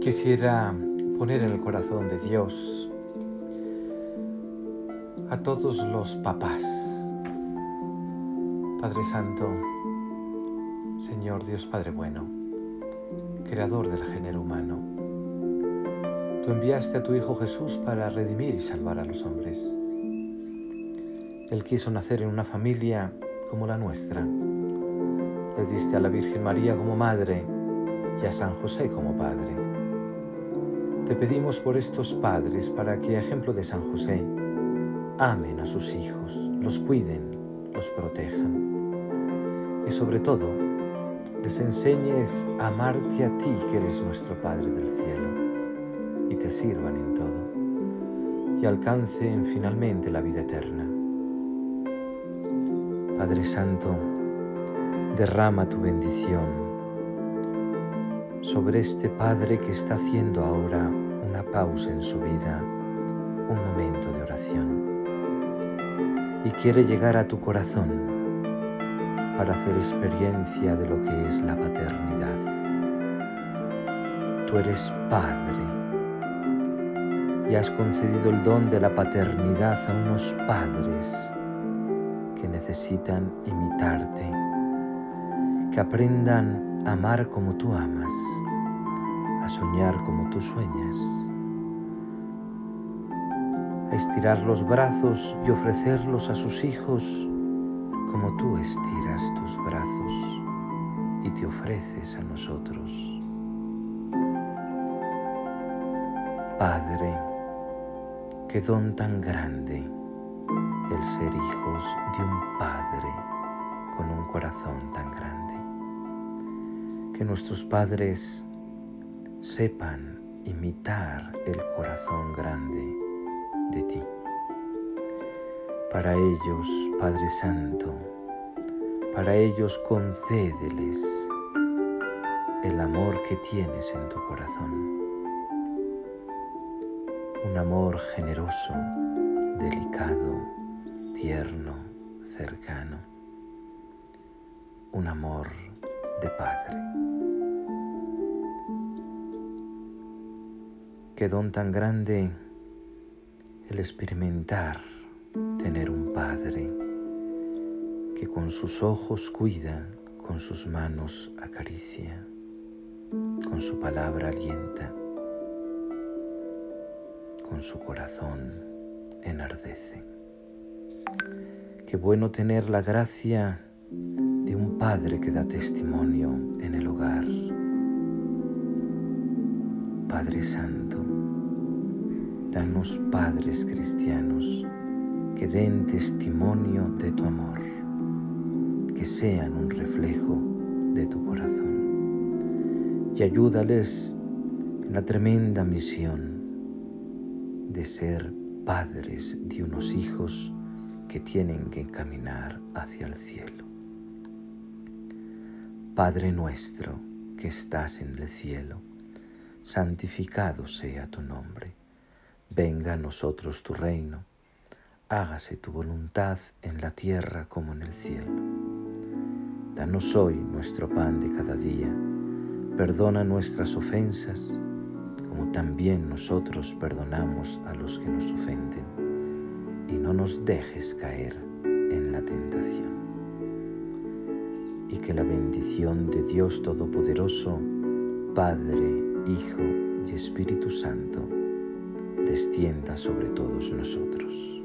Quisiera poner en el corazón de Dios a todos los papás. Padre Santo, Señor Dios Padre bueno, Creador del género humano, tú enviaste a tu Hijo Jesús para redimir y salvar a los hombres. Él quiso nacer en una familia como la nuestra. Le diste a la Virgen María como madre y a San José como padre. Te pedimos por estos padres para que, a ejemplo de San José, amen a sus hijos, los cuiden, los protejan. Y sobre todo, les enseñes a amarte a ti que eres nuestro Padre del cielo y te sirvan en todo y alcancen finalmente la vida eterna. Padre Santo, derrama tu bendición sobre este Padre que está haciendo ahora una pausa en su vida, un momento de oración. Y quiere llegar a tu corazón para hacer experiencia de lo que es la paternidad. Tú eres Padre y has concedido el don de la paternidad a unos padres que necesitan imitarte, que aprendan a amar como tú amas, a soñar como tú sueñas, a estirar los brazos y ofrecerlos a sus hijos como tú estiras tus brazos y te ofreces a nosotros. Padre, qué don tan grande el ser hijos de un Padre con un corazón tan grande. Que nuestros padres sepan imitar el corazón grande de ti. Para ellos, Padre Santo, para ellos concédeles el amor que tienes en tu corazón. Un amor generoso, delicado, tierno, cercano, un amor de padre. Qué don tan grande el experimentar tener un padre que con sus ojos cuida, con sus manos acaricia, con su palabra alienta, con su corazón enardece. Qué bueno tener la gracia de un Padre que da testimonio en el hogar. Padre Santo, danos padres cristianos que den testimonio de tu amor, que sean un reflejo de tu corazón y ayúdales en la tremenda misión de ser padres de unos hijos que tienen que caminar hacia el cielo. Padre nuestro que estás en el cielo, santificado sea tu nombre, venga a nosotros tu reino, hágase tu voluntad en la tierra como en el cielo. Danos hoy nuestro pan de cada día, perdona nuestras ofensas, como también nosotros perdonamos a los que nos ofenden y no nos dejes caer en la tentación. Y que la bendición de Dios Todopoderoso, Padre, Hijo y Espíritu Santo, descienda sobre todos nosotros.